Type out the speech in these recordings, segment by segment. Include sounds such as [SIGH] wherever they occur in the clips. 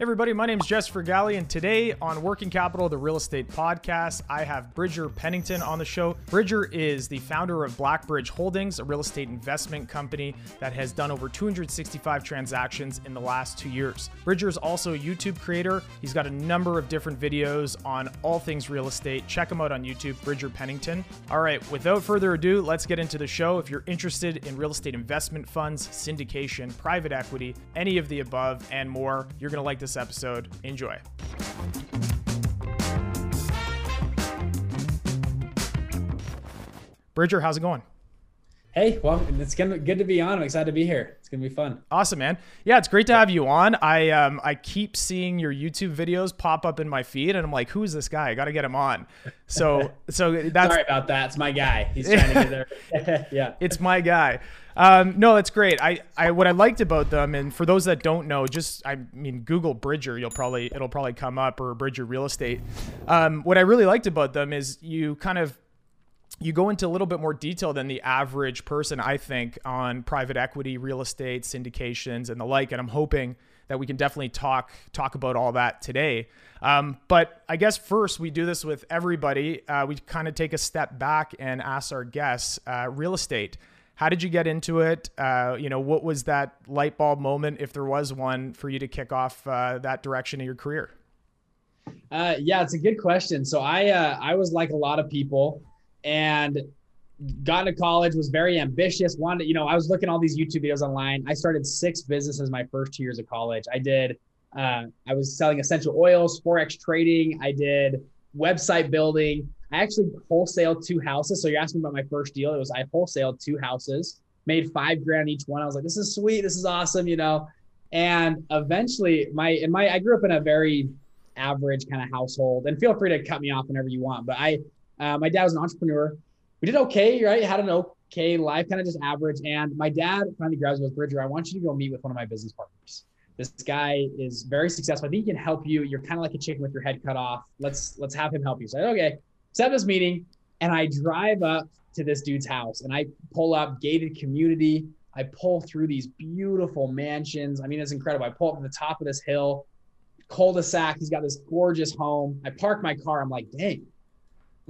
Everybody, my name is Jess Fragale, and today on Working Capital, the real estate podcast, I have Bridger Pennington on the show. Bridger is the founder of Blackbridge Holdings, a real estate investment company that has done over 265 transactions in the last two years. Bridger is also a YouTube creator. He's got a number of different videos on all things real estate. Check him out on YouTube, Bridger Pennington. All right, without further ado, let's get into the show. If you're interested in real estate investment funds, syndication, private equity, any of the above, and more, you're going to like this this episode. Enjoy. Bridger, how's it going? Hey, well, it's gonna good to be on. I'm excited to be here. It's gonna be fun. Awesome, man. Yeah, it's great to have you on. I um I keep seeing your YouTube videos pop up in my feed, and I'm like, who's this guy? I got to get him on. So [LAUGHS] so that's sorry about that. It's my guy. He's trying to get there. [LAUGHS] yeah, [LAUGHS] it's my guy. Um, no, that's great. I, I what I liked about them, and for those that don't know, just I mean, Google Bridger, you'll probably it'll probably come up or Bridger Real Estate. Um, what I really liked about them is you kind of you go into a little bit more detail than the average person, I think, on private equity, real estate, syndications, and the like. And I'm hoping that we can definitely talk talk about all that today. Um, but I guess first we do this with everybody. Uh, we kind of take a step back and ask our guests, uh, real estate. How did you get into it? Uh, you know, what was that light bulb moment, if there was one, for you to kick off uh, that direction of your career? Uh, yeah, it's a good question. So I uh, I was like a lot of people and got into college, was very ambitious, wanted, you know, I was looking all these YouTube videos online. I started six businesses my first two years of college. I did, uh, I was selling essential oils, Forex trading. I did website building. I actually wholesaled two houses. So you're asking about my first deal. It was, I wholesaled two houses, made five grand each one. I was like, this is sweet. This is awesome, you know? And eventually my, and my, I grew up in a very average kind of household and feel free to cut me off whenever you want, but I, uh, my dad was an entrepreneur. We did okay, right? Had an okay life, kind of just average. And my dad finally grabs me with Bridger. I want you to go meet with one of my business partners. This guy is very successful. I think he can help you. You're kind of like a chicken with your head cut off. Let's let's have him help you. So said, okay, set this meeting, and I drive up to this dude's house, and I pull up gated community. I pull through these beautiful mansions. I mean, it's incredible. I pull up to the top of this hill, cul-de-sac. He's got this gorgeous home. I park my car. I'm like, dang,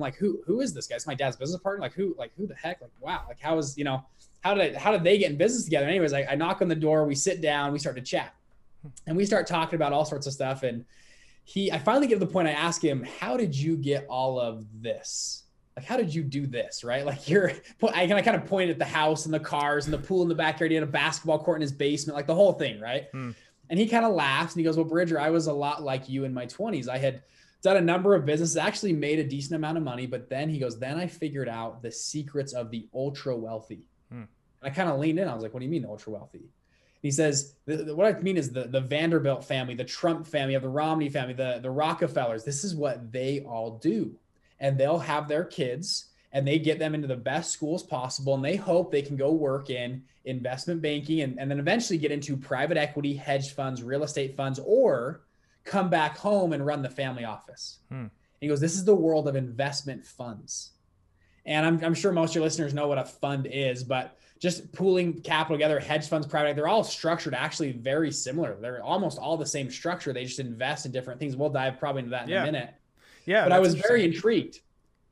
I'm like, who who is this guy? It's my dad's business partner. Like who like who the heck? Like wow. Like how is you know how did I, how did they get in business together? Anyways, I, I knock on the door. We sit down. We start to chat, and we start talking about all sorts of stuff. And he, I finally get to the point. I ask him, how did you get all of this? Like how did you do this? Right? Like you're I can I kind of point at the house and the cars and the pool in the backyard. He had a basketball court in his basement, like the whole thing, right? Hmm. And he kind of laughs and he goes, "Well, Bridger, I was a lot like you in my 20s. I had." Done a number of businesses, actually made a decent amount of money. But then he goes, then I figured out the secrets of the ultra wealthy. Hmm. And I kind of leaned in. I was like, what do you mean the ultra wealthy? And he says, the, the, what I mean is the, the Vanderbilt family, the Trump family, of the Romney family, the, the Rockefellers. This is what they all do. And they'll have their kids and they get them into the best schools possible. And they hope they can go work in investment banking and, and then eventually get into private equity, hedge funds, real estate funds, or come back home and run the family office. Hmm. He goes, This is the world of investment funds. And I'm, I'm sure most of your listeners know what a fund is, but just pooling capital together, hedge funds, private, they're all structured actually very similar. They're almost all the same structure. They just invest in different things. We'll dive probably into that in yeah. a minute. Yeah. But I was very intrigued.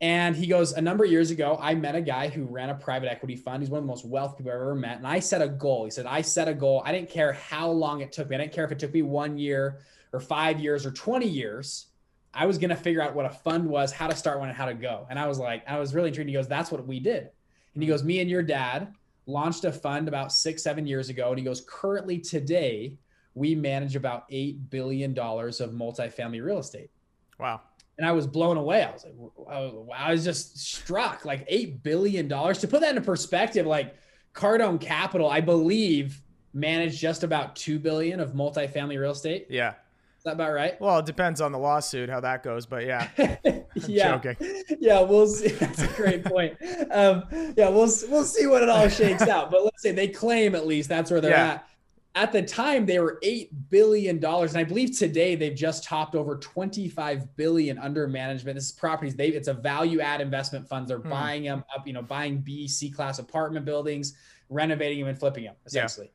And he goes, a number of years ago, I met a guy who ran a private equity fund. He's one of the most wealthy people I've ever met. And I set a goal. He said, I set a goal. I didn't care how long it took me. I didn't care if it took me one year or five years or 20 years, I was going to figure out what a fund was, how to start one, and how to go. And I was like, I was really intrigued. He goes, That's what we did. And he goes, Me and your dad launched a fund about six, seven years ago. And he goes, Currently today, we manage about $8 billion of multifamily real estate. Wow. And I was blown away. I was like, I was just struck like $8 billion. To put that into perspective, like Cardone Capital, I believe managed just about two billion of multifamily real estate. Yeah. Is that about right? Well, it depends on the lawsuit how that goes, but yeah. [LAUGHS] yeah. joking. Yeah, we'll see. [LAUGHS] That's a great point. Um, yeah, we'll we'll see what it all shakes out. But let's say they claim at least that's where they're Yeah. at. At the time, they were eight billion dollars, and I believe today they've just topped over twenty-five billion under management. This is properties. They it's a value-add investment funds. They're Hmm. buying them up, you know, buying B, C class apartment buildings, renovating them, and flipping them. Essentially,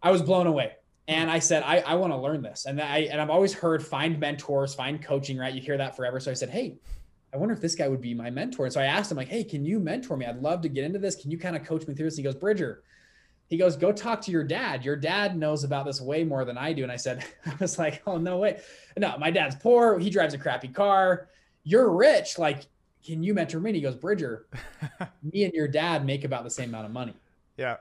I was blown away. And I said, I, I want to learn this. And I and I've always heard find mentors, find coaching, right? You hear that forever. So I said, Hey, I wonder if this guy would be my mentor. And so I asked him, like, hey, can you mentor me? I'd love to get into this. Can you kind of coach me through this? He goes, Bridger, he goes, go talk to your dad. Your dad knows about this way more than I do. And I said, [LAUGHS] I was like, oh, no way. No, my dad's poor. He drives a crappy car. You're rich. Like, can you mentor me? And he goes, Bridger, [LAUGHS] me and your dad make about the same amount of money Yeah.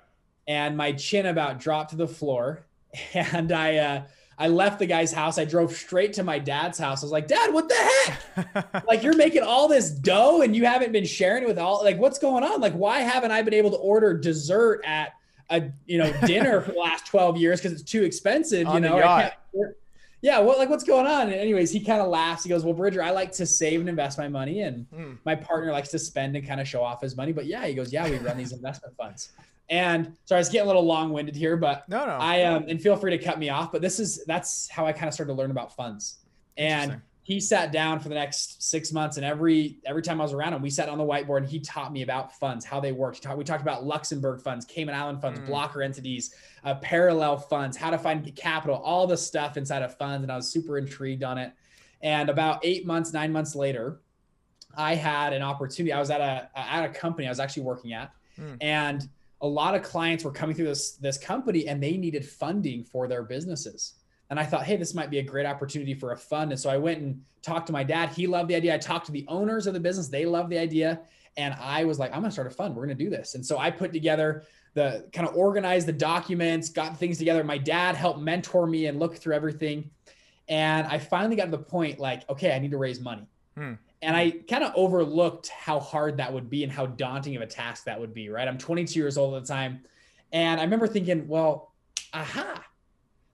and my chin about dropped to the floor [LAUGHS] and i uh i left the guy's house. I drove straight to my dad's house. I was like dad what the heck? [LAUGHS] Like you're making all this dough and you haven't been sharing it with all like what's going on? Like why haven't i been able to order dessert at a you know dinner for the [LAUGHS] last 12 years because it's too expensive you On the know? I yacht. can't afford- yeah what like what's going on? And anyways he kind of laughs. He goes well bridger i like to save and invest my money and Hmm. my partner likes to spend and kind of show off his money. But yeah he goes yeah we run these investment funds and sorry i was getting a little long-winded here but No, no. I um and feel free to cut me off, but this is that's how I kind of started to learn about funds. And he sat down for the next six months, and every every time I was around him, we sat on the whiteboard and he taught me about funds, how they worked. Taught, we talked about Luxembourg funds, Cayman Island funds, Mm. blocker entities, uh, parallel funds, how to find capital, all the stuff inside of funds, and I was super intrigued on it. And about eight months, nine months later, I had an opportunity. I was at a at a company I was actually working at, Mm. and a lot of clients were coming through this this company and they needed funding for their businesses. And I thought, hey, this might be a great opportunity for a fund. And so I went and talked to my dad. He loved the idea. I talked to the owners of the business. They loved the idea. And I was like, I'm gonna start a fund. We're gonna do this. And so I put together the kind of organized the documents, got things together. My dad helped mentor me and look through everything. And I finally got to the point like, okay, I need to raise money. Hmm. And I mm-hmm. kind of overlooked how hard that would be and how daunting of a task that would be, right? I'm 22 years old at the time. And I remember thinking, well, aha,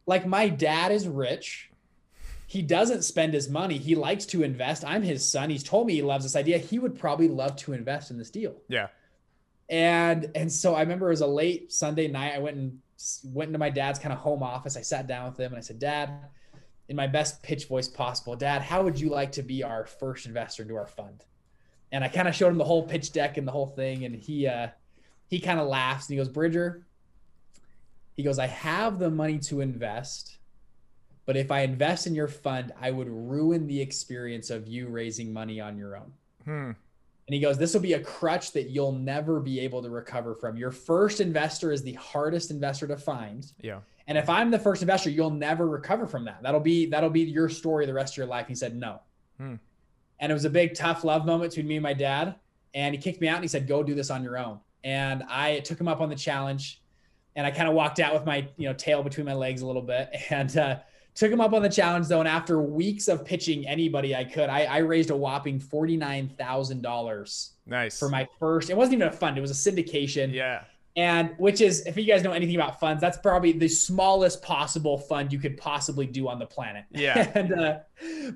like my dad is rich. He doesn't spend his money. He likes to invest. I'm his son. He's told me he loves this idea. He would probably love to invest in this deal. yeah. And and so I remember it was a late Sunday night. I went and went into my dad's kind of home office. I sat down with him and I said, Dad, in my best pitch voice possible, Dad, how would you like to be our first investor into our fund? And I kind of showed him the whole pitch deck and the whole thing, and he uh he kind of laughs and he goes, Bridger, he goes, I have the money to invest, but if I invest in your fund, I would ruin the experience of you raising money on your own. Hmm. And he goes, This will be a crutch that you'll never be able to recover from. Your first investor is the hardest investor to find. Yeah. And if I'm the first investor, you'll never recover from that. That'll be that'll be your story the rest of your life. He said, No. Hmm. And it was a big tough love moment between me and my dad. And he kicked me out and he said, Go do this on your own. And I took him up on the challenge. And I kind of walked out with my you know tail between my legs a little bit. [LAUGHS] And uh took him up on the challenge though. And after weeks of pitching anybody I could, I, I raised a whopping $49,000 Nice. for my first. It wasn't even a fund; it was a syndication. Yeah. And which is, if you guys know anything about funds, that's probably the smallest possible fund you could possibly do on the planet. Yeah. [LAUGHS] and uh,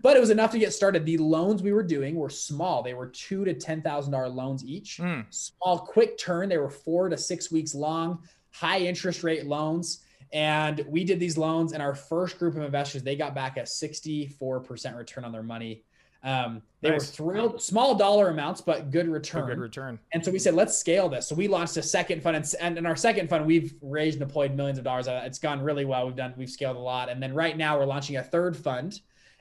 but it was enough to get started. The loans we were doing were small; they were two to ten thousand dollar loans each. Hmm. Small, quick turn. They were four to six weeks long. High interest rate loans. And we did these loans, and our first group of investors, they got back a 64% return on their money. Um, they Nice. were thrilled, small dollar amounts, but good return. good return. And so we said, let's scale this. So we launched a second fund, and, and in our second fund, we've raised and deployed millions of dollars. Uh, It's gone really well. We've done, we've scaled a lot. And then right now, we're launching a third fund,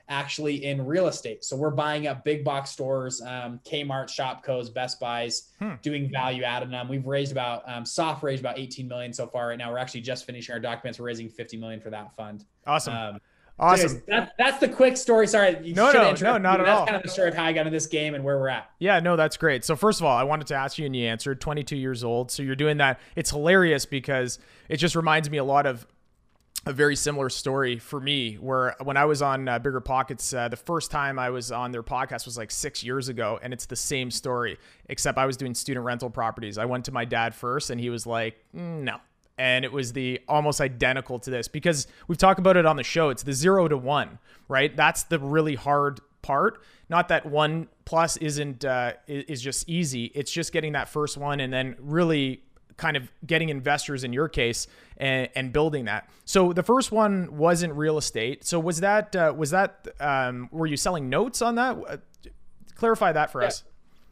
actually in real estate. So we're buying up big box stores, um, Kmart, Shopko's, Best Buys, Hmm. doing value add in them. We've raised about um, soft raised about 18 million so far. Right now, we're actually just finishing our documents. We're raising 50 million for that fund. Awesome. Um, awesome. that, that's the quick story. Sorry, you No, no, no, not at that's all. kind of the story of how I got into this game and where we're at. Yeah, no, that's great. So first of all, I wanted to ask you, and you answered. 22 years old, so you're doing that. It's hilarious because it just reminds me a lot of a very similar story for me. Where when I was on uh, Bigger Pockets, uh, the first time I was on their podcast was like six years ago, and it's the same story, except I was doing student rental properties. I went to my dad first, and he was like, "Mm, "No." And it was the almost identical to this because we've talked about it on the show. It's the zero to one, right? That's the really hard part. Not that one plus isn't uh, is just easy. It's just getting that first one and then really kind of getting investors in your case and, and building that. So the first one wasn't real estate. So was that uh, was that um, were you selling notes on that? Uh, clarify that for yeah. us.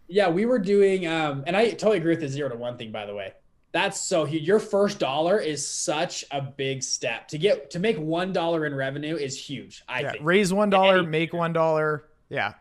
Yeah, we were doing, um, and I totally agree with the zero to one thing. By the way, that's so huge. your first dollar is such a big step to get to make one dollar in revenue is huge. I yeah, think raise one dollar, make one dollar. Yeah,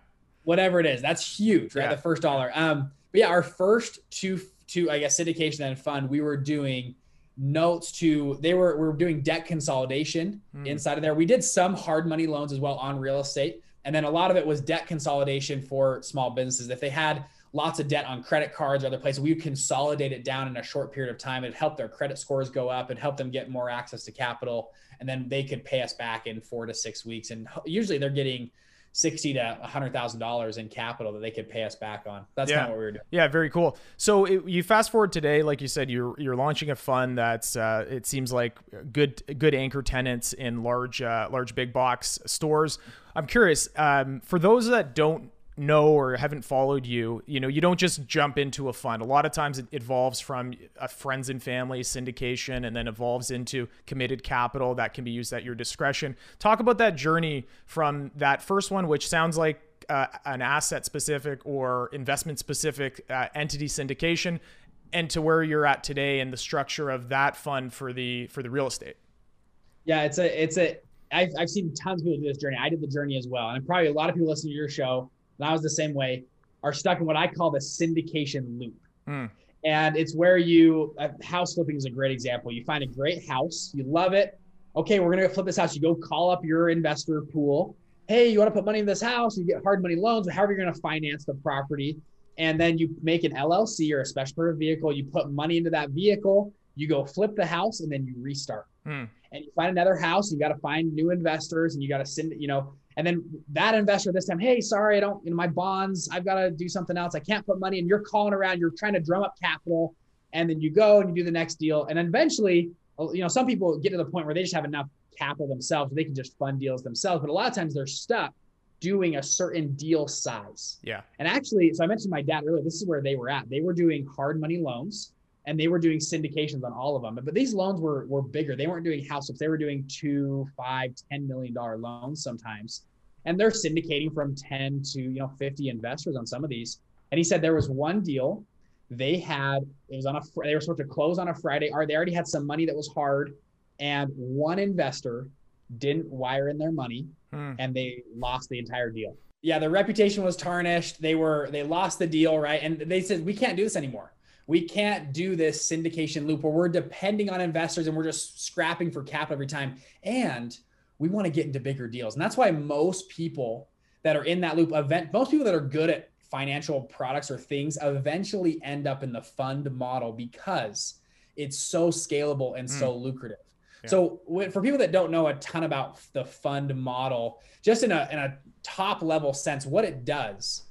whatever it is, that's huge, right? Yeah. The first dollar. Um, but yeah, our first two two I guess syndication and fund, we were doing notes to they were we were doing debt consolidation mm. inside of there. We did some hard money loans as well on real estate, and then a lot of it was debt consolidation for small businesses. If they had lots of debt on credit cards or other places. We would consolidate it down in a short period of time. It helped their credit scores go up and help them get more access to capital. And then they could pay us back in four to six weeks. And usually they're getting sixty to a hundred thousand dollars in capital that they could pay us back on. That's yeah. kind of what we were doing. Yeah, very cool. So it, you fast forward today, like you said, you're you're launching a fund that's uh, it seems like good good anchor tenants in large uh, large big box stores. I'm curious um, for those that don't know or haven't followed you, you know, you don't just jump into a fund. A lot of times it evolves from a friends and family syndication and then evolves into committed capital that can be used at your discretion. Talk about that journey from that first one, which sounds like uh, an asset specific or investment specific uh, entity syndication and to where you're at today and the structure of that fund for the for the real estate. Yeah, it's a it's a I've, I've seen tons of people do this journey. I did the journey as well. And probably a lot of people listening to your show and I was the same way, are stuck in what I call the syndication loop. Mm. And it's where you, uh, house flipping is a great example. You find a great house, you love it. Okay, we're going to go flip this house. You go call up your investor pool. Hey, you want to put money in this house? You get hard money loans, however, you're going to finance the property. And then you make an LLC or a special purpose vehicle. You put money into that vehicle. You go flip the house and then you restart. Mm. And you find another house. You got to find new investors and you got to send, you know, and then that investor this time, hey, sorry, I don't, you know, my bonds, I've got to do something else. I can't put money. And you're calling around, you're trying to drum up capital. And then you go and you do the next deal. And then eventually, you know, some people get to the point where they just have enough capital themselves, they can just fund deals themselves. But a lot of times they're stuck doing a certain deal size. Yeah. And actually, so I mentioned my dad earlier, this is where they were at. They were doing hard money loans and they were doing syndications on all of them. But these loans were were bigger. They weren't doing house ups. They were doing two, five, ten million dollar loans sometimes and they're syndicating from 10 to you know 50 investors on some of these and he said there was one deal they had it was on a they were supposed to close on a friday or they already had some money that was hard and one investor didn't wire in their money hmm. and they lost the entire deal yeah their reputation was tarnished they were they lost the deal right and they said we can't do this anymore we can't do this syndication loop where we're depending on investors and we're just scrapping for capital every time and we want to get into bigger deals. And that's why most people that are in that loop event, most people that are good at financial products or things eventually end up in the fund model because it's so scalable and mm. so lucrative. Yeah. So for people that don't know a ton about the fund model, just in a in a top level sense, what it does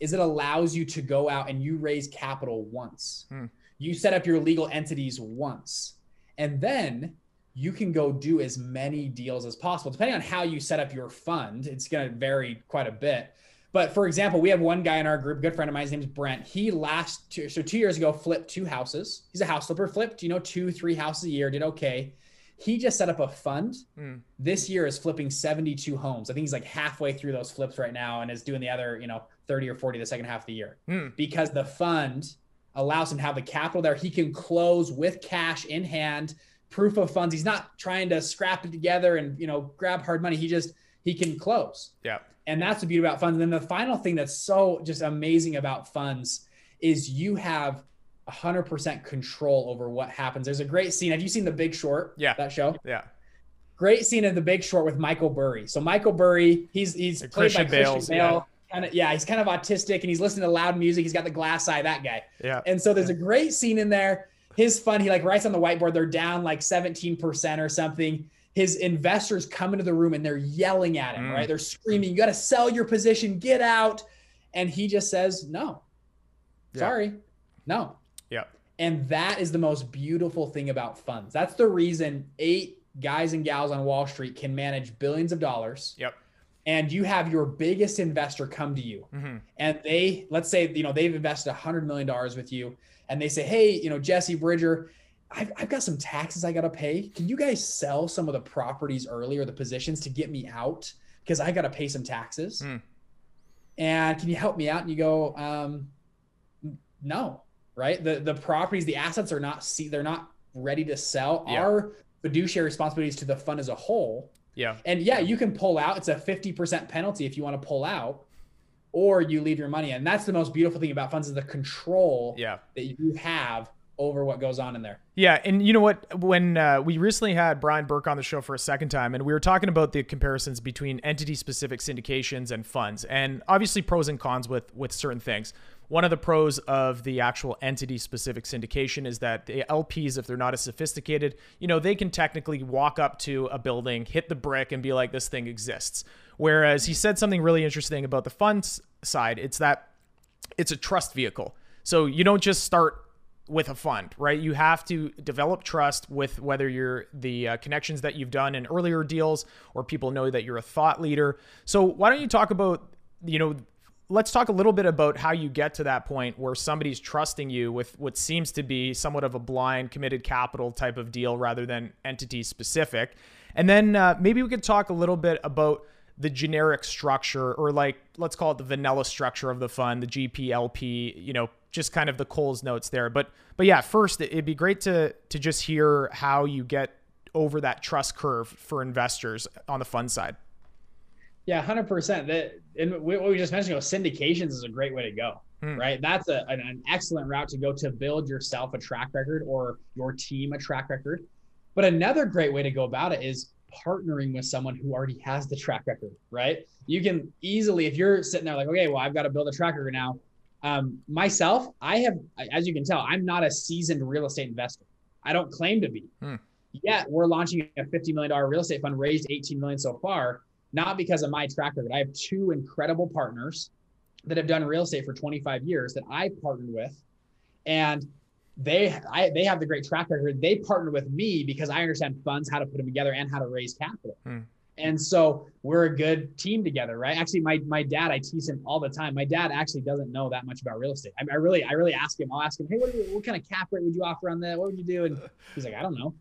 is it allows you to go out and you raise capital once. Mm. You set up your legal entities once. And then you can go do as many deals as possible. Depending on how you set up your fund, it's going to vary quite a bit. But for example, we have one guy in our group, good friend of mine, his name's Brent. He last two, so two years ago flipped two houses. He's a house flipper, flipped, you know, two, three houses a year, did okay. He just set up a fund. Mm. This year is flipping 72 homes. I think he's like halfway through those flips right now and is doing the other, you know, 30 or 40 the second half of the year. Mm. Because the fund allows him to have the capital there. He can close with cash in hand proof of funds. He's not trying to scrap it together and you know grab hard money. He just he can close. Yeah. And that's the beauty about funds. And then the final thing that's so just amazing about funds is you have 100% control over what happens. There's a great scene. Have you seen The Big Short? Yeah. That show? Yeah. Great scene in The Big Short with Michael Burry. So Michael Burry, he's he's played Christian by Bales, Christian Bale. Yeah. Kind of, yeah, he's kind of autistic and he's listening to loud music. He's got the glass eye, that guy. Yeah. And so there's a great scene in there his fund, he like writes on the whiteboard, they're down like 17% or something. His investors come into the room and they're yelling at him, mm. right? They're screaming, You got to sell your position, get out. And he just says, No, yeah. sorry, no. Yeah. And that is the most beautiful thing about funds. That's the reason eight guys and gals on Wall Street can manage billions of dollars. Yep. And you have your biggest investor come to you, mm-hmm. and they, let's say, you know, they've invested a hundred million dollars with you, and they say, hey, you know, Jesse Bridger, I've, I've got some taxes I got to pay. Can you guys sell some of the properties early or the positions to get me out? Because I got to pay some taxes. Mm. And can you help me out? And you go, um, no, right? The the properties, the assets are not see they're not ready to sell. Yeah. Our fiduciary responsibilities to the fund as a whole. Yeah. And yeah, you can pull out. It's a 50% penalty if you want to pull out, or you leave your money. And that's the most beautiful thing about funds is the control Yeah. that you have over what goes on in there. Yeah, and you know what? When uh, we recently had Brian Burke on the show for a second time, and we were talking about the comparisons between entity-specific syndications and funds, and obviously pros and cons with with certain things. One of the pros of the actual entity-specific syndication is that the LPs, if they're not as sophisticated, you know, they can technically walk up to a building, hit the brick, and be like, "This thing exists." Whereas he said something really interesting about the funds side. It's that it's a trust vehicle. So you don't just start with a fund, right? You have to develop trust with whether you're the uh, connections that you've done in earlier deals or people know that you're a thought leader. So why don't you talk about, you know, let's talk a little bit about how you get to that point where somebody's trusting you with what seems to be somewhat of a blind committed capital type of deal rather than entity specific. And then uh, maybe we could talk a little bit about the generic structure or like let's call it the vanilla structure of the fund, the GPLP, you know, just kind of the Coles notes there. But but yeah, first it'd be great to to just hear how you get over that trust curve for investors on the fund side. Yeah, hundred percent. That and what we just mentioned, you know, syndications is a great way to go. Hmm. Right, that's a, an, an excellent route to go to build yourself a track record or your team a track record. But another great way to go about it is partnering with someone who already has the track record. Right, you can easily, if you're sitting there like, okay, well, I've got to build a track record now. Um, myself, I have, as you can tell, I'm not a seasoned real estate investor. I don't claim to be. Hmm. Yet we're launching a $50 million real estate fund, raised 18 million so far, not because of my track record. I have two incredible partners that have done real estate for 25 years that I partnered with. And they I, they have the great track record. They partnered with me because I understand funds, how to put them together, and how to raise capital. Hmm. And so we're a good team together, right? Actually, my my dad, I tease him all the time. My dad actually doesn't know that much about real estate. I, I really, I really ask him. I'll ask him, hey, what, you, what kind of cap rate would you offer on that? What would you do? And he's like, I don't know.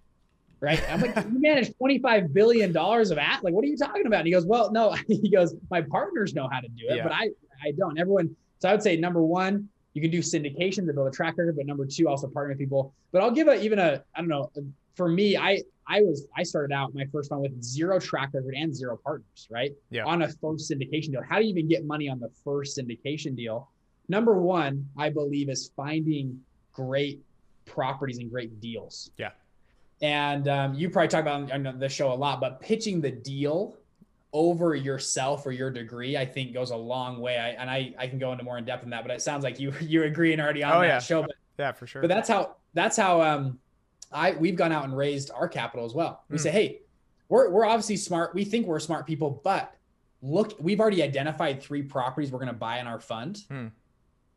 Right? I'm like, you manage 25 billion dollars of at. Like, what are you talking about? And he goes, well, no. [LAUGHS] He goes, my partners know how to do it, Yeah. but I, I don't. Everyone. So I would say number one, you can do syndication to build a track record, but number two, also partner with people. But I'll give a even a, I don't know. For me, I I was I started out my first one with zero track record and zero partners, right? Yeah. On a first syndication deal. How do you even get money on the first syndication deal? Number one, I believe, is finding great properties and great deals. Yeah. And um, you probably talk about on the show a lot, but pitching the deal over yourself or your degree, I think goes a long way. I, and I, I can go into more in depth in that, but it sounds like you [LAUGHS] you agree and already on Oh, that yeah. show. But Yeah, for sure. but that's how that's how um I we've gone out and raised our capital as well. We Hmm. say, hey, we're we're obviously smart. We think we're smart people, but look, we've already identified three properties we're going to buy in our fund. Hmm.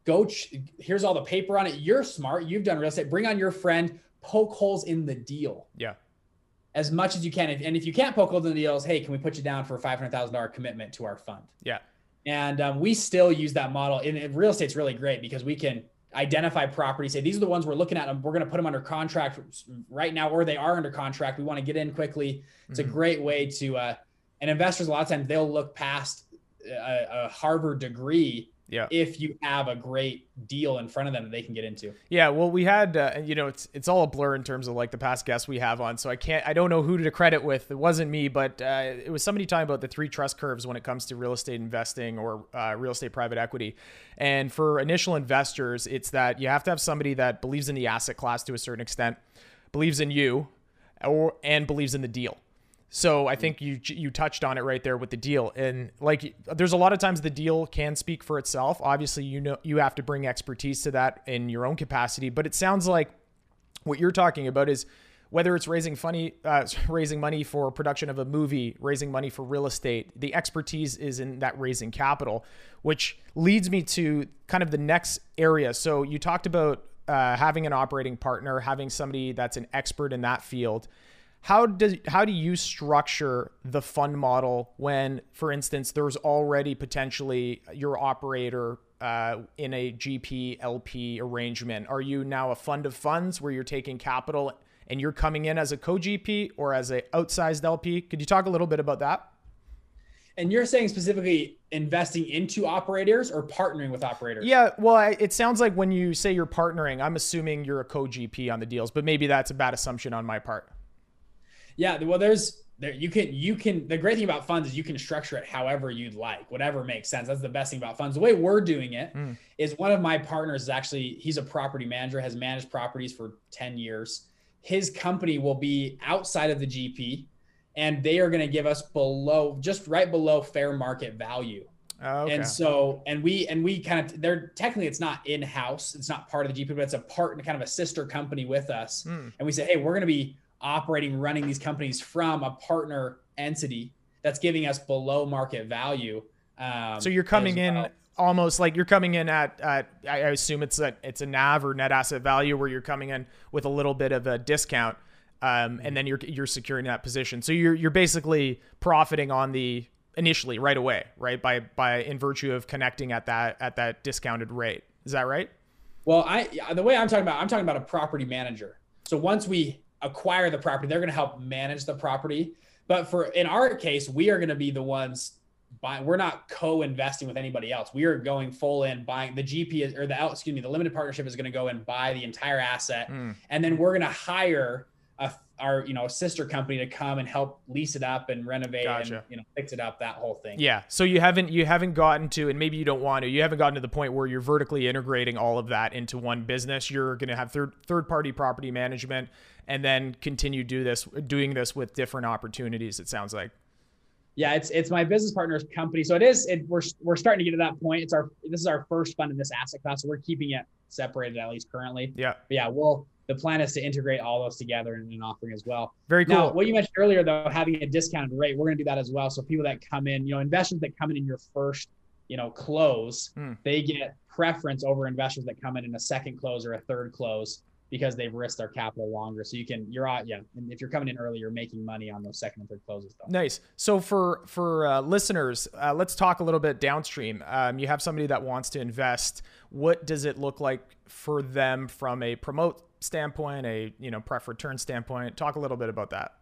Go. Ch- here's all the paper on it. You're smart. You've done real estate. Bring on your friend. Poke holes in the deal yeah. as much as you can. And if you can't poke holes in the deals, hey, can we put you down for a five hundred thousand dollar commitment to our fund? Yeah. And um, we still use that model. And, and real estate's really great because we can identify properties, say these are the ones we're looking at, and we're going to put them under contract right now, or they are under contract. We want to get in quickly. It's Mhm. a great way to. Uh, and investors a lot of times they'll look past a, a Harvard degree Yeah. if you have a great deal in front of them that they can get into. Yeah, well, we had, uh, you know, it's it's all a blur in terms of like the past guests we have on, so I can't, I don't know who to credit with. It wasn't me, but uh, it was somebody talking about the three trust curves when it comes to real estate investing or uh, real estate private equity. And for initial investors, it's that you have to have somebody that believes in the asset class to a certain extent, believes in you, or and believes in the deal. So I think you you touched on it right there with the deal, and like there's a lot of times the deal can speak for itself. Obviously, you know you have to bring expertise to that in your own capacity, but it sounds like what you're talking about is whether it's raising funny uh, [LAUGHS] raising money for production of a movie, raising money for real estate. The expertise is in that raising capital, which leads me to kind of the next area. So you talked about uh, having an operating partner, having somebody that's an expert in that field. How does how do you structure the fund model when, for instance, there's already potentially your operator uh, in a GP LP arrangement? Are you now a fund of funds where you're taking capital and you're coming in as a co GP or as a outsized LP? Could you talk a little bit about that? And you're saying specifically investing into operators or partnering with operators? Yeah, well, I, it sounds like when you say you're partnering, I'm assuming you're a co GP on the deals, but maybe that's a bad assumption on my part. Yeah, well, there's there you can you can the great thing about funds is you can structure it however you'd like, whatever makes sense. That's the best thing about funds. The way we're doing it mm. is one of my partners is actually he's a property manager, has managed properties for 10 years. His company will be outside of the GP and they are going to give us below just right below fair market value. Oh, okay. And so, and we, and we kind of, they're technically, it's not in house. It's not part of the GP, but it's a part, and kind of a sister company with us. Mm. And we say, Hey, we're going to be operating, running these companies from a partner entity that's giving us below market value. Um, so you're coming well. in almost like you're coming in at, at I assume it's a, it's a NAV or net asset value where you're coming in with a little bit of a discount um, and then you're you're securing that position. So you're you're basically profiting on the initially right away, right? By by in virtue of connecting at that at that discounted rate. Is that right? Well, I the way I'm talking about I'm talking about a property manager. So once we acquire the property, they're going to help manage the property. But for in our case, we are going to be the ones buying. We're not co-investing with anybody else. We are going full in buying the GP is, or the excuse me, the limited partnership is going to go and buy the entire asset, mm. and then we're going to hire a, our you know sister company to come and help lease it up and renovate gotcha. and you know fix it up that whole thing. Yeah. So you haven't you haven't gotten to and maybe you don't want to you haven't gotten to the point where you're vertically integrating all of that into one business. You're going to have third third party property management and then continue do this doing this with different opportunities it sounds like. Yeah it's it's my business partner's company. So it is it, we're we're starting to get to that point. It's our this is our first fund in this asset class. So we're keeping it separated at least currently. Yeah. But yeah we'll the plan is to integrate all those together in an offering as well. Very cool. Now, what you mentioned earlier, though, having a discounted rate, we're going to do that as well. So people that come in, you know, investors that come in in your first, you know, close, hmm. they get preference over investors that come in in a second close or a third close because they've risked their capital longer. So you can, you're out, yeah. And if you're coming in early, you're making money on those second and third closes. Though. Nice. So for for uh, listeners, uh, let's talk a little bit downstream. Um, you have somebody that wants to invest. What does it look like for them from a promote standpoint, a you know pref return standpoint. Talk a little bit about that.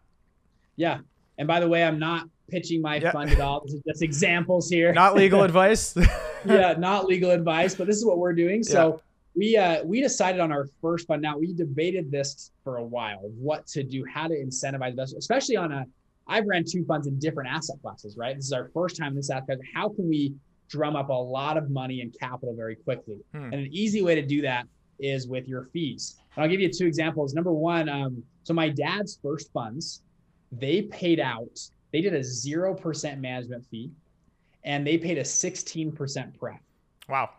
Yeah, and by the way, I'm not pitching my yeah. fund at all. This is just examples here. Not legal [LAUGHS] advice. yeah, not legal advice, but this is what we're doing. [LAUGHS] So yeah. We uh, we decided on our first fund. Now we debated this for a while, what to do, how to incentivize investors, especially on a. I've ran two funds in different asset classes, right? This is our first time in this asset class. How can we drum up a lot of money and capital very quickly? Hmm. And an easy way to do that is with your fees. And I'll give you two examples. Number one, um, so my dad's first funds, they paid out, they did a 0% management fee and they paid a 16% pref. Wow.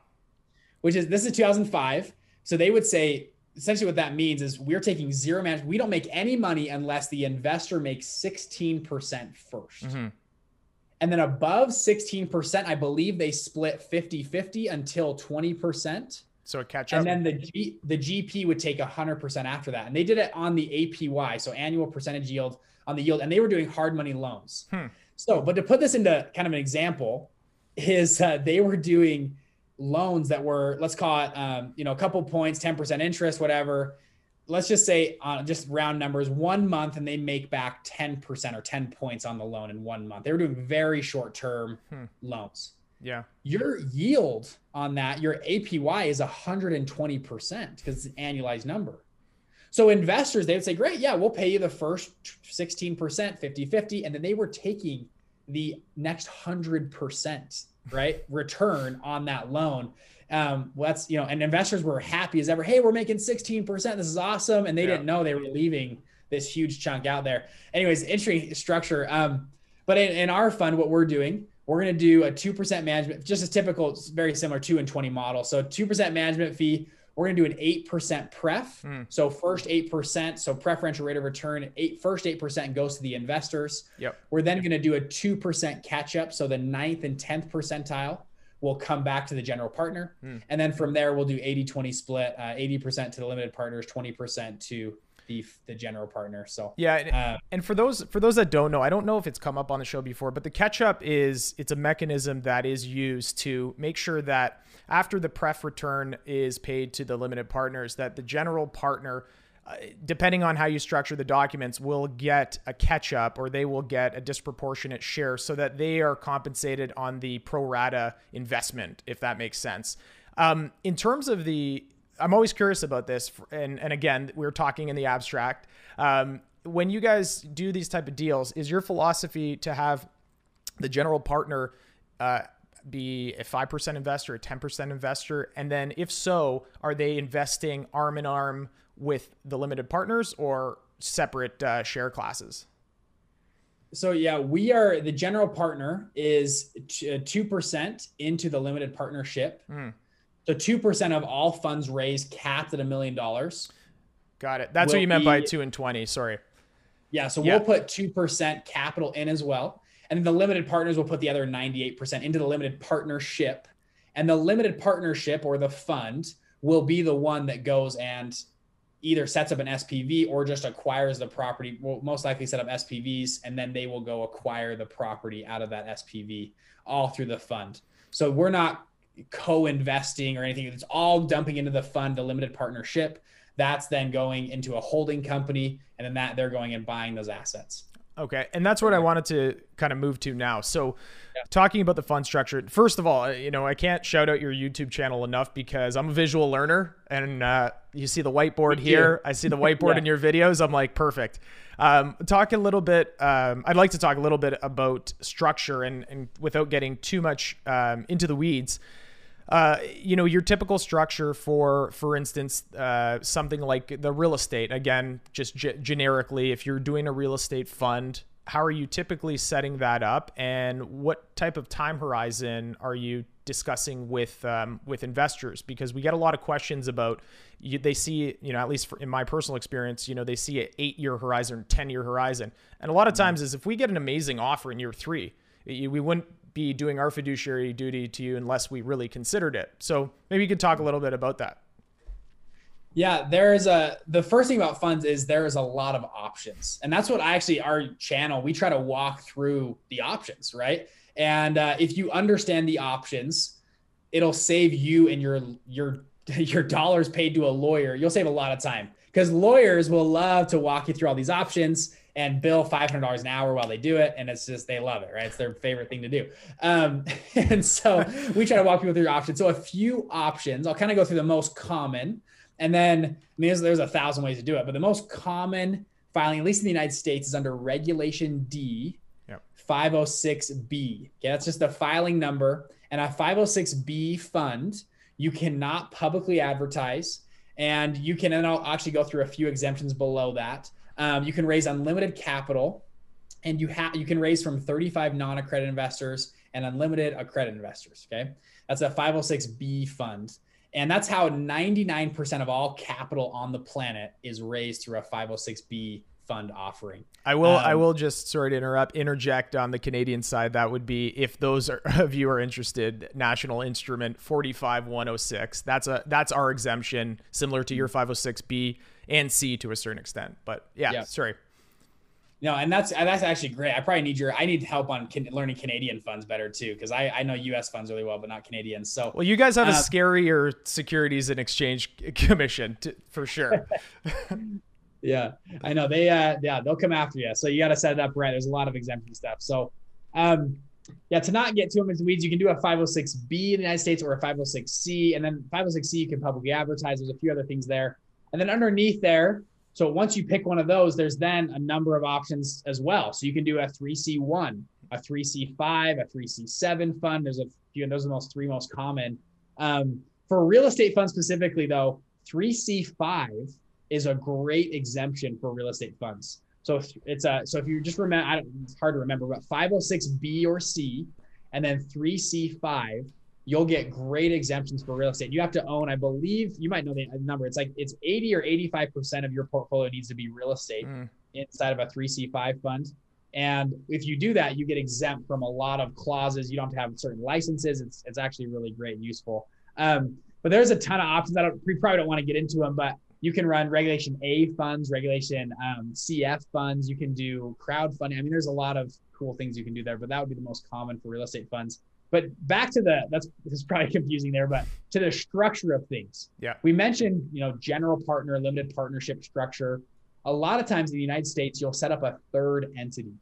Which is, this is 2005. So they would say, essentially what that means is we're taking zero management. We don't make any money unless the investor makes 16% 1st mm-hmm. And then above 16%, I believe they split 50 50 until 20%. So it catch up. And then the G, the GP would take 100% after that. And they did it on the APY, so annual percentage yield on the yield. And they were doing hard money loans. Hmm. So, but to put this into kind of an example, is uh, they were doing loans that were, let's call it, um, you know, a couple points, 10% interest, whatever. Let's just say on uh, just round numbers, one month, and they make back 10% or 10 points on the loan in one month. They were doing very short term hmm. loans. Yeah. Your yield on that, your APY is 120% because it's an annualized number. So investors, they would say, great, yeah, we'll pay you the first 16%, 50 50. And then they were taking the next 100%, right? return on that loan. Um, well, that's, you know, and investors were happy as ever. Hey, we're making 16%. This is awesome. And they yeah. didn't know they were leaving this huge chunk out there. Anyways, interesting structure. Um, but in, in our fund, what we're doing, we're going to do a 2% management, just a typical, it's very similar 2 and 20 model. So 2% management fee. We're going to do an 8% pref. Mm. So first 8%, so preferential rate of return, eight, first 8% goes to the investors. Yep. We're then going to do a 2% catch up. So the ninth and 10th percentile will come back to the general partner. Hmm. And then from there, we'll do 80 20 split, uh, 80% to the limited partners, 20% to the, the general partner. So, Yeah, and, uh, and for those for those that don't know, I don't know if it's come up on the show before, but the catch up is it's a mechanism that is used to make sure that after the pref return is paid to the limited partners, that the general partner, uh, depending on how you structure the documents, will get a catch up or they will get a disproportionate share so that they are compensated on the pro rata investment, if that makes sense. Um, in terms of the I'm always curious about this, and and again, we're talking in the abstract. Um, when you guys do these type of deals, is your philosophy to have the general partner uh, be a five percent investor, a ten percent investor, and then if so, are they investing arm in arm with the limited partners or separate uh, share classes? So yeah, we are the general partner is uh, two percent into the limited partnership. Mm. So two percent of all funds raised capped at a million dollars. Got it. That's what you meant by two and twenty. Sorry. Yeah, so Yeah. we'll put two percent capital in as well, and then the limited partners will put the other ninety-eight percent into the limited partnership, and the limited partnership or the fund will be the one that goes and either sets up an SPV or just acquires the property. Will most likely set up SPVs, and then they will go acquire the property out of that SPV all through the fund. So we're not co-investing or anything. It's all dumping into the fund, the limited partnership. That's then going into a holding company, and then that they're going and buying those assets. Okay, and that's what I wanted to kind of move to now. So, talking about the fund structure, first of all, uh, you know, I can't shout out your YouTube channel enough because I'm a visual learner, and uh, you see the whiteboard here. I see the [LAUGHS] whiteboard Yeah. in your videos. I'm like, perfect. Um, talk a little bit. Um, I'd like to talk a little bit about structure, and and without getting too much um, into the weeds. Uh, you know your typical structure for for instance uh, something like the real estate again just ge- generically if you're doing a real estate fund how are you typically setting that up? And what type of time horizon are you discussing with um, with investors? Because we get a lot of questions about you, they see you know at least for, in my personal experience you know they see an eight year horizon 10 year horizon. And a lot of times is if we get an amazing offer in year three we wouldn't be doing our fiduciary duty to you unless we really considered it. So maybe you could talk a little bit about that. Yeah, there's a the first thing about funds is there is a lot of options, and that's what I actually our channel we try to walk through the options, right? And uh, if you understand the options, it'll save you and your your [LAUGHS] your dollars paid to a lawyer. You'll save a lot of time because lawyers will love to walk you through all these options and bill five hundred dollars an hour while they do it, and it's just they love it, right? It's their favorite thing to do. Um, [LAUGHS] and so we try to walk people through your options. So a few options. I'll kind of go through the most common. And then, I mean, there's, there's a thousand ways to do it, but the most common filing, at least in the United States, is under Regulation D, Yep. 506B. Okay, that's just the filing number. And a 506B fund, you cannot publicly advertise, and you can, and I'll actually go through a few exemptions below that. Um, you can raise unlimited capital, and you have you can raise from 35 non-accredited investors and unlimited accredited investors. Okay, that's a 506B fund. And that's how 99% of all capital on the planet is raised through a 506B fund offering. I will. I Um, will just sorry to interrupt. Interject on the Canadian side. That would be if those are, [LAUGHS] of you are interested. National Instrument forty five one zero six. That's a that's our exemption, similar to your five hundred six B and C to a certain extent. But yeah, Yeah. sorry. No, and that's that's actually great. I probably need your I need help on can, learning Canadian funds better too because I I know U.S. funds really well, but not Canadian. So Well, you guys have a Uh, scarier Securities and Exchange [LAUGHS] Commission to, for sure. [LAUGHS] yeah, I know they uh yeah they'll come after you. So you got to set it up right. There's a lot of exemption stuff. So um yeah, to not get too much weeds, you can do a 506B in the United States or a 506C, and then 506C you can publicly advertise. There's a few other things there, and then underneath there. So once you pick one of those, there's then a number of options as well. So you can do a 3C1, a 3C5, a 3C7 fund. There's a few, and those are the most three most common. Um, for real estate funds specifically, though, 3C5 is a great exemption for real estate funds. So it's a so if you just remember, it's hard to remember, but 506B or C, and then 3C5, you'll get great exemptions for real estate. You have to own, I believe, you might know the number. It's like it's 80 or 85 percent of your portfolio needs to be real estate Mm. inside of a 3C5 fund. And if you do that, you get exempt from a lot of clauses. You don't have to have certain licenses. It's, it's actually really great and useful. Um, but there's a ton of options. I don't, we probably don't want to get into them, but you can run regulation A funds, regulation um, CF funds. You can do crowdfunding. I mean, there's a lot of cool things you can do there, but that would be the most common for real estate funds. But back to the that's this is probably [LAUGHS] confusing there, but to the structure of things. Yeah. We mentioned, you know, general partner, limited partnership structure. A lot of times in the United States, you'll set up a third entity.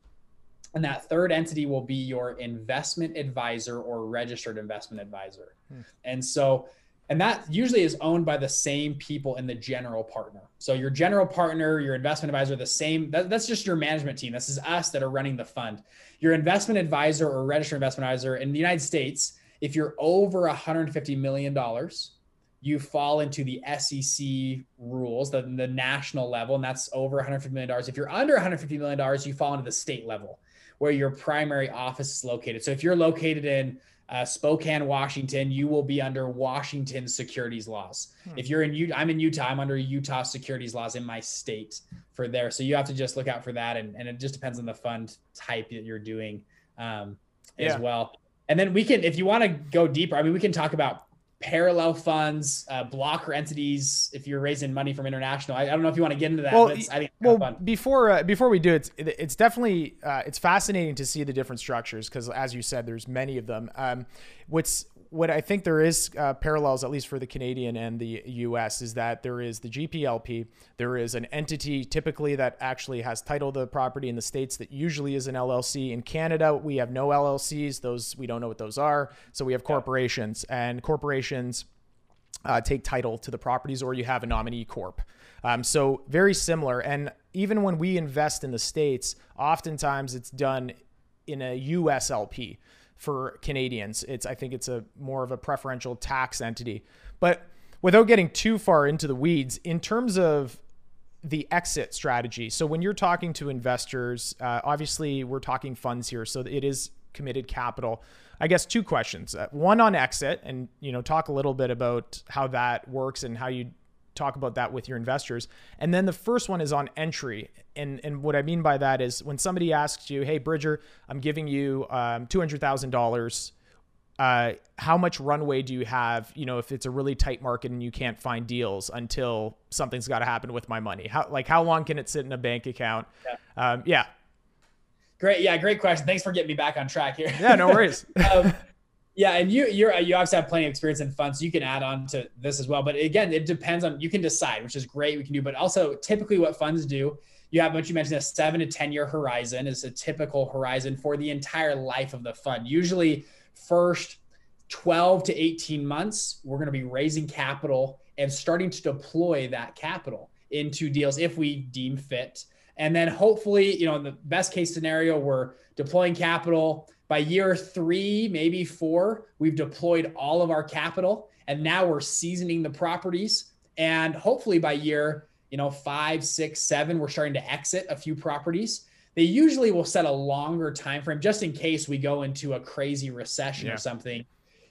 And that third entity will be your investment advisor or registered investment advisor. Hmm. And so and that usually is owned by the same people in the general partner. So your general partner, your investment advisor, the same. That, that's just your management team. This is us that are running the fund. Your investment advisor or registered investment advisor in the United States, if you're over 150 million dollars, you fall into the SEC rules, the, the national level, and that's over 150 million dollars. If you're under 150 million dollars, you fall into the state level, where your primary office is located. So if you're located in uh, Spokane, Washington, you will be under Washington securities laws. Hmm. If you're in Utah, I'm in Utah, I'm under Utah securities laws in my state for there. So you have to just look out for that. And, and it just depends on the fund type that you're doing um, yeah. as well. And then we can, if you want to go deeper, I mean, we can talk about parallel funds, uh, blocker entities. If you're raising money from international, I, I, don't know if you want to get into that. Well, I think well, before uh, before we do it, it's, it's definitely uh, it's fascinating to see the different structures because, as you said, there's many of them. Um, what's what I think there is uh, parallels, at least for the Canadian and the U.S., is that there is the GPLP. There is an entity typically that actually has title to the property in the states that usually is an LLC. In Canada, we have no LLCs; those we don't know what those are. So we have corporations, and corporations uh, take title to the properties, or you have a nominee corp. Um, so very similar. And even when we invest in the states, oftentimes it's done in a USLP for Canadians. It's I think it's a more of a preferential tax entity. But without getting too far into the weeds, in terms of the exit strategy. So when you're talking to investors, uh, obviously we're talking funds here, so it is committed capital. I guess two questions. Uh, one on exit, and you know, talk a little bit about how that works and how you talk about that with your investors. And then the first one is on entry. And, and what I mean by that is when somebody asks you, hey, Bridger, I'm giving you um, $200,000. Uh, how much runway do you have, you know, if it's a really tight market and you can't find deals until something's got to happen with my money? How, like, how long can it sit in a bank account? Yeah. Um, yeah. Great. Yeah. Great question. Thanks for getting me back on track here. Yeah. No worries. [LAUGHS] um, yeah, and you you're you obviously have plenty of experience in funds, so you can add on to this as well. But again, it depends on you can decide, which is great. We can do, but also typically what funds do, you have what you mentioned a seven to ten year horizon is a typical horizon for the entire life of the fund. Usually, first 12 to 18 months, we're going to be raising capital and starting to deploy that capital into deals if we deem fit. And then hopefully, you know, in the best case scenario, we're deploying capital by year three, maybe four, we've deployed all of our capital and now we're seasoning the properties. And hopefully by year, you know, five, six, seven, we're starting to exit a few properties. They usually will set a longer time frame just in case we go into a crazy recession yeah. or something.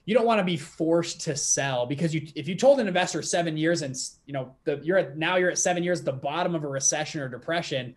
You don't want to be forced to sell because you if you told an investor seven years and you know the, you're at now you're at seven years at the bottom of a recession or depression,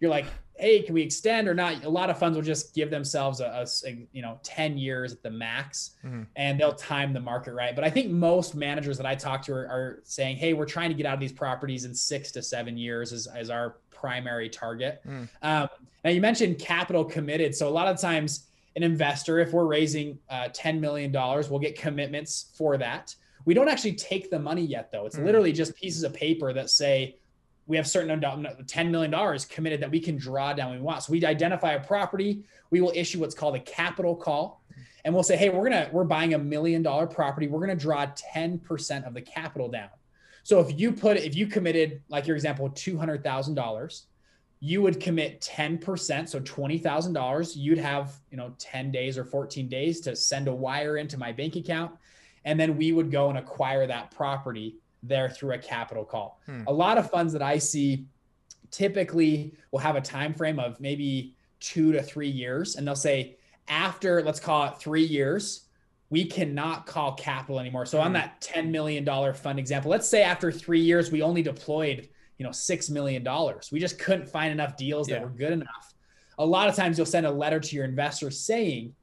you're like, hey, can we extend or not? A lot of funds will just give themselves a, a, a you know 10 years at the max, mm-hmm. and they'll time the market right. But I think most managers that I talk to are, are, saying, hey, we're trying to get out of these properties in six to seven years as, as our primary target. Mm. Um, now you mentioned capital committed, so a lot of times an investor, if we're raising uh, $10 million, we'll get commitments for that. We don't actually take the money yet, though. It's mm. literally just pieces of paper that say we have certain $10 million committed that we can draw down we want. So we identify a property, we will issue what's called a capital call. And we'll say, hey, we're gonna we're buying a million dollar property. We're gonna draw 10% of the capital down. So if you put if you committed, like your example, two hundred thousand dollars, you would commit 10%, so $20,000. You'd have, you know, 10 days or 14 days to send a wire into my bank account. And then we would go and acquire that property there through a capital call. Hmm. A lot of funds that I see typically will have a time frame of maybe 2 to 3 years and they'll say after let's call it 3 years we cannot call capital anymore. So hmm. on that 10 million dollar fund example, let's say after 3 years we only deployed, you know, 6 million dollars. We just couldn't find enough deals yeah. that were good enough. a lot of times you'll send a letter to your investor saying,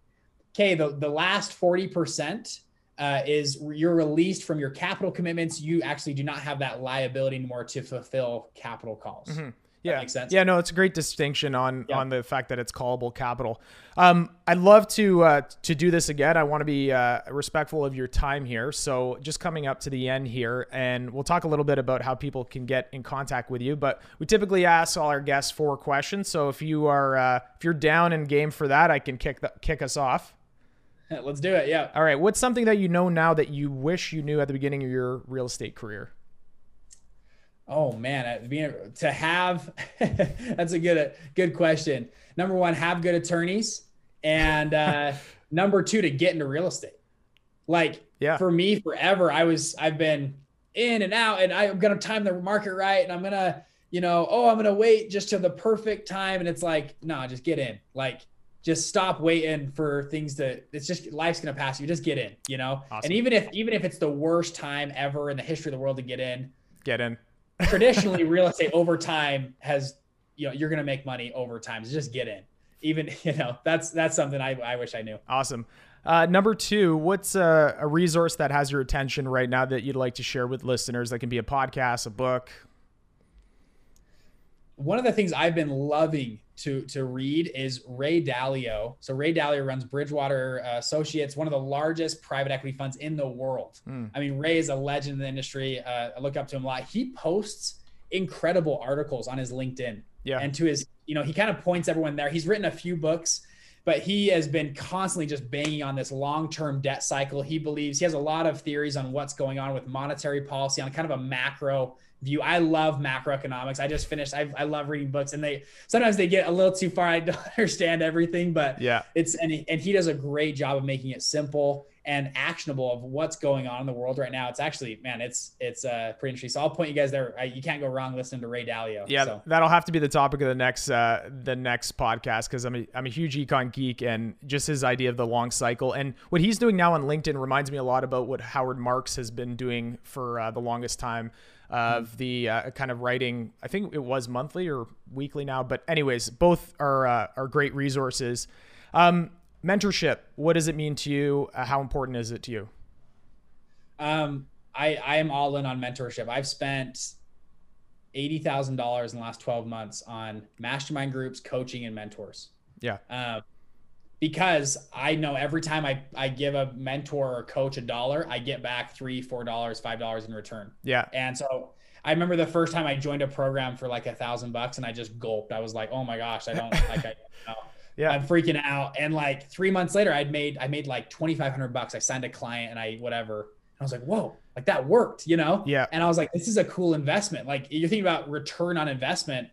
okay, the, the last 40% uh, is you're released from your capital commitments. You actually do not have that liability anymore to fulfill capital calls. Mm-hmm. Yeah. makes sense. Yeah, no, it's a great distinction on yeah. on the fact that it's callable capital. Um, I'd love to uh, to do this again. I want to be uh, respectful of your time here. So just coming up to the end here, and we'll talk a little bit about how people can get in contact with you. But we typically ask all our guests four questions. So if you are uh, if you're down and game for that, I can kick the, kick us off. [LAUGHS] Let's do it. Yeah. All right. What's something that you know now that you wish you knew at the beginning of your real estate career? Oh man, being to have [LAUGHS] that's a good good question. Number one, have good attorneys, and uh, [LAUGHS] number two, to get into real estate. Like yeah. for me, forever, I was I've been in and out, and I'm gonna time the market right, and I'm gonna you know oh I'm gonna wait just to the perfect time, and it's like no, nah, just get in. Like just stop waiting for things to it's just life's gonna pass you. Just get in you know? Awesome. and even if even if it's the worst time ever in the history of the world to get in get in. [LAUGHS] traditionally [LAUGHS] real estate over time has you know you're to make money over time. So just get in. Even [LAUGHS] you know that's that's something i, I wish i knew. Awesome. Uh, number two what's a, a resource that has your attention right now that you'd like to share with listeners that can be a podcast a book? One of the things i've been loving to to read is Ray Dalio. So Ray Dalio runs Bridgewater uh, Associates, one of the largest private equity funds in the world. Mm. I mean, Ray is a legend in the industry. Uh, I look up to him a lot. He posts incredible articles on his LinkedIn. Yeah. And to his, you know, he kind of points everyone there. He's written a few books, but he has been constantly just banging on this long-term debt cycle. He believes he has a lot of theories on what's going on with monetary policy on kind of a macro view. I love macroeconomics. I just finished. I, I love reading books, and they sometimes they get a little too far. [LAUGHS] I don't understand everything, but yeah, it's and he, and he does a great job of making it simple and actionable of what's going on in the world right now. It's actually, man, it's it's uh, pretty interesting. So I'll point you guys there. I, you can't go wrong listening to Ray Dalio. Yeah, so. that'll have to be the topic of the next uh, the next podcast because I'm a, I'm a huge econ geek and just his idea of the long cycle and what he's doing now on LinkedIn reminds me a lot about what Howard Marks has been doing for uh, the longest time of the uh, kind of writing. I think it was monthly or weekly now, but anyways, both are uh, are great resources. Um, mentorship. What does it mean to you? Uh, how important is it to you? Um, I I am all in on mentorship. I've spent eighty thousand dollars in the last twelve months on mastermind groups, coaching, and mentors. Yeah. Uh, because I know every time I, I give a mentor or coach a dollar, I get back three, four dollars, five dollars in return. Yeah. And so I remember the first time I joined a program for like a thousand bucks and I just gulped. I was like, oh my gosh, I don't like I know, [LAUGHS] yeah. I'm freaking out. And like three months later, I'd made I made like twenty five hundred bucks. I signed a client and I whatever. And I was like, whoa, like that worked, you know? Yeah. And I was like, this is a cool investment. Like you're thinking about return on investment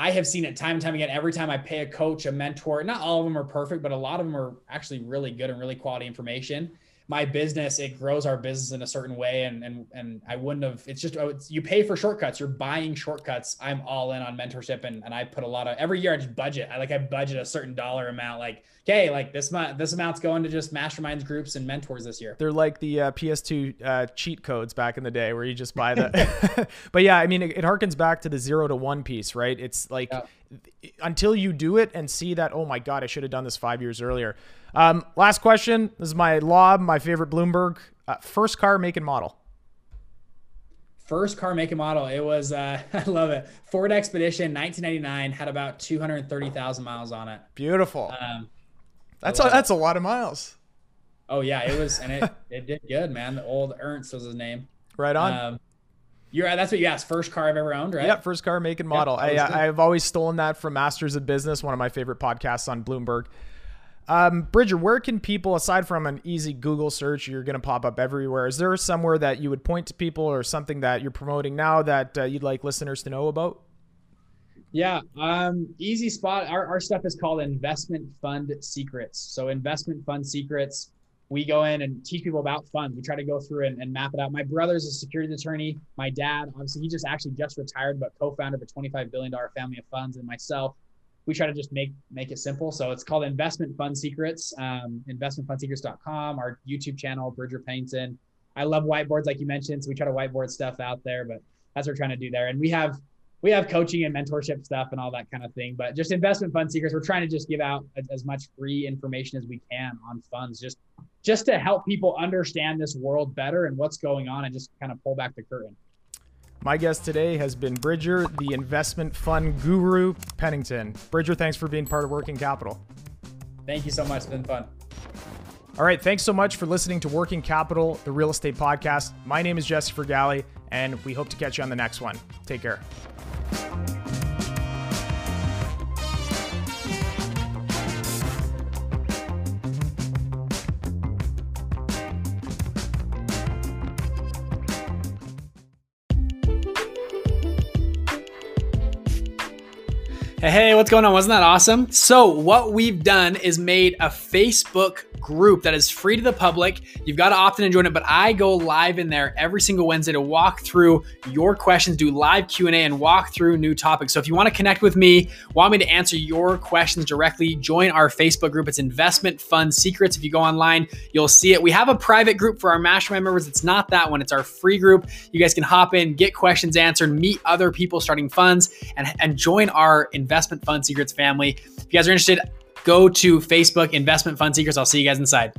I have seen it time and time again. Every time I pay a coach, a mentor, not all of them are perfect, but a lot of them are actually really good and really quality information. My business, it grows our business in a certain way. And, and, and I wouldn't have, it's just, oh, it's, you pay for shortcuts. You're buying shortcuts. I'm all in on mentorship. And, and I put a lot of, every year I just budget. I like, I budget a certain dollar amount, like, okay, like this month, this amount's going to just masterminds groups and mentors this year. They're like the uh, PS2 uh, cheat codes back in the day where you just buy the. [LAUGHS] [LAUGHS] but yeah, I mean, it, it, harkens back to the zero to one piece, right? It's like yeah. until you do it and see that, oh my God, I should have done this five years earlier. Um, last question. This is my lob, my favorite Bloomberg. Uh, first car, make and model. First car, make and model. It was, uh, [LAUGHS] I love it. Ford Expedition, 1999, had about 230,000 miles on it. Beautiful. Um, that's a, that's a lot of miles. Oh yeah, it was, and it [LAUGHS] it did good, man. The old Ernst was his name. Right on. Um, you're that's what you asked. First car I've ever owned, right? Yeah, first car, make and model. Yep, I, I've always stolen that from Masters of Business, one of my favorite podcasts on Bloomberg. Um, Bridger, where can people, aside from an easy Google search, you're going to pop up everywhere? Is there somewhere that you would point to people or something that you're promoting now that uh, you'd like listeners to know about? Yeah, um, easy spot. Our, our stuff is called investment fund secrets. So investment fund secrets. We go in and teach people about funds. We try to go through and, and map it out. My brother's a securities attorney. My dad, obviously, he just actually just retired, but co-founder of a $25 billion family of funds. And myself, we try to just make make it simple. So it's called Investment Fund Secrets. Um, investmentfundsecrets.com. Our YouTube channel, Bridger Pennington. I love whiteboards, like you mentioned. So we try to whiteboard stuff out there, but that's what we're trying to do there. And we have we have coaching and mentorship stuff and all that kind of thing. But just investment fund secrets, we're trying to just give out as much free information as we can on funds, just just to help people understand this world better and what's going on, and just kind of pull back the curtain. My guest today has been Bridger, the investment fund guru, Pennington. Bridger, thanks for being part of Working Capital. Thank you so much. It's been fun. All right. Thanks so much for listening to Working Capital, the real estate podcast. My name is Jesse Fragale, and we hope to catch you on the next one. Take care. Hey, what's going on? Wasn't that awesome? So, what we've done is made a Facebook group that is free to the public. You've got to opt in and join it, but I go live in there every single Wednesday to walk through your questions, do live Q&A and walk through new topics. So if you want to connect with me, want me to answer your questions directly, join our Facebook group. It's Investment Fund Secrets. If you go online, you'll see it. We have a private group for our mastermind members. It's not that one. It's our free group. You guys can hop in, get questions answered, meet other people starting funds and, and join our Investment Fund Secrets family. If you guys are interested, go to Facebook Investment Fund Secrets. I'll see you guys inside.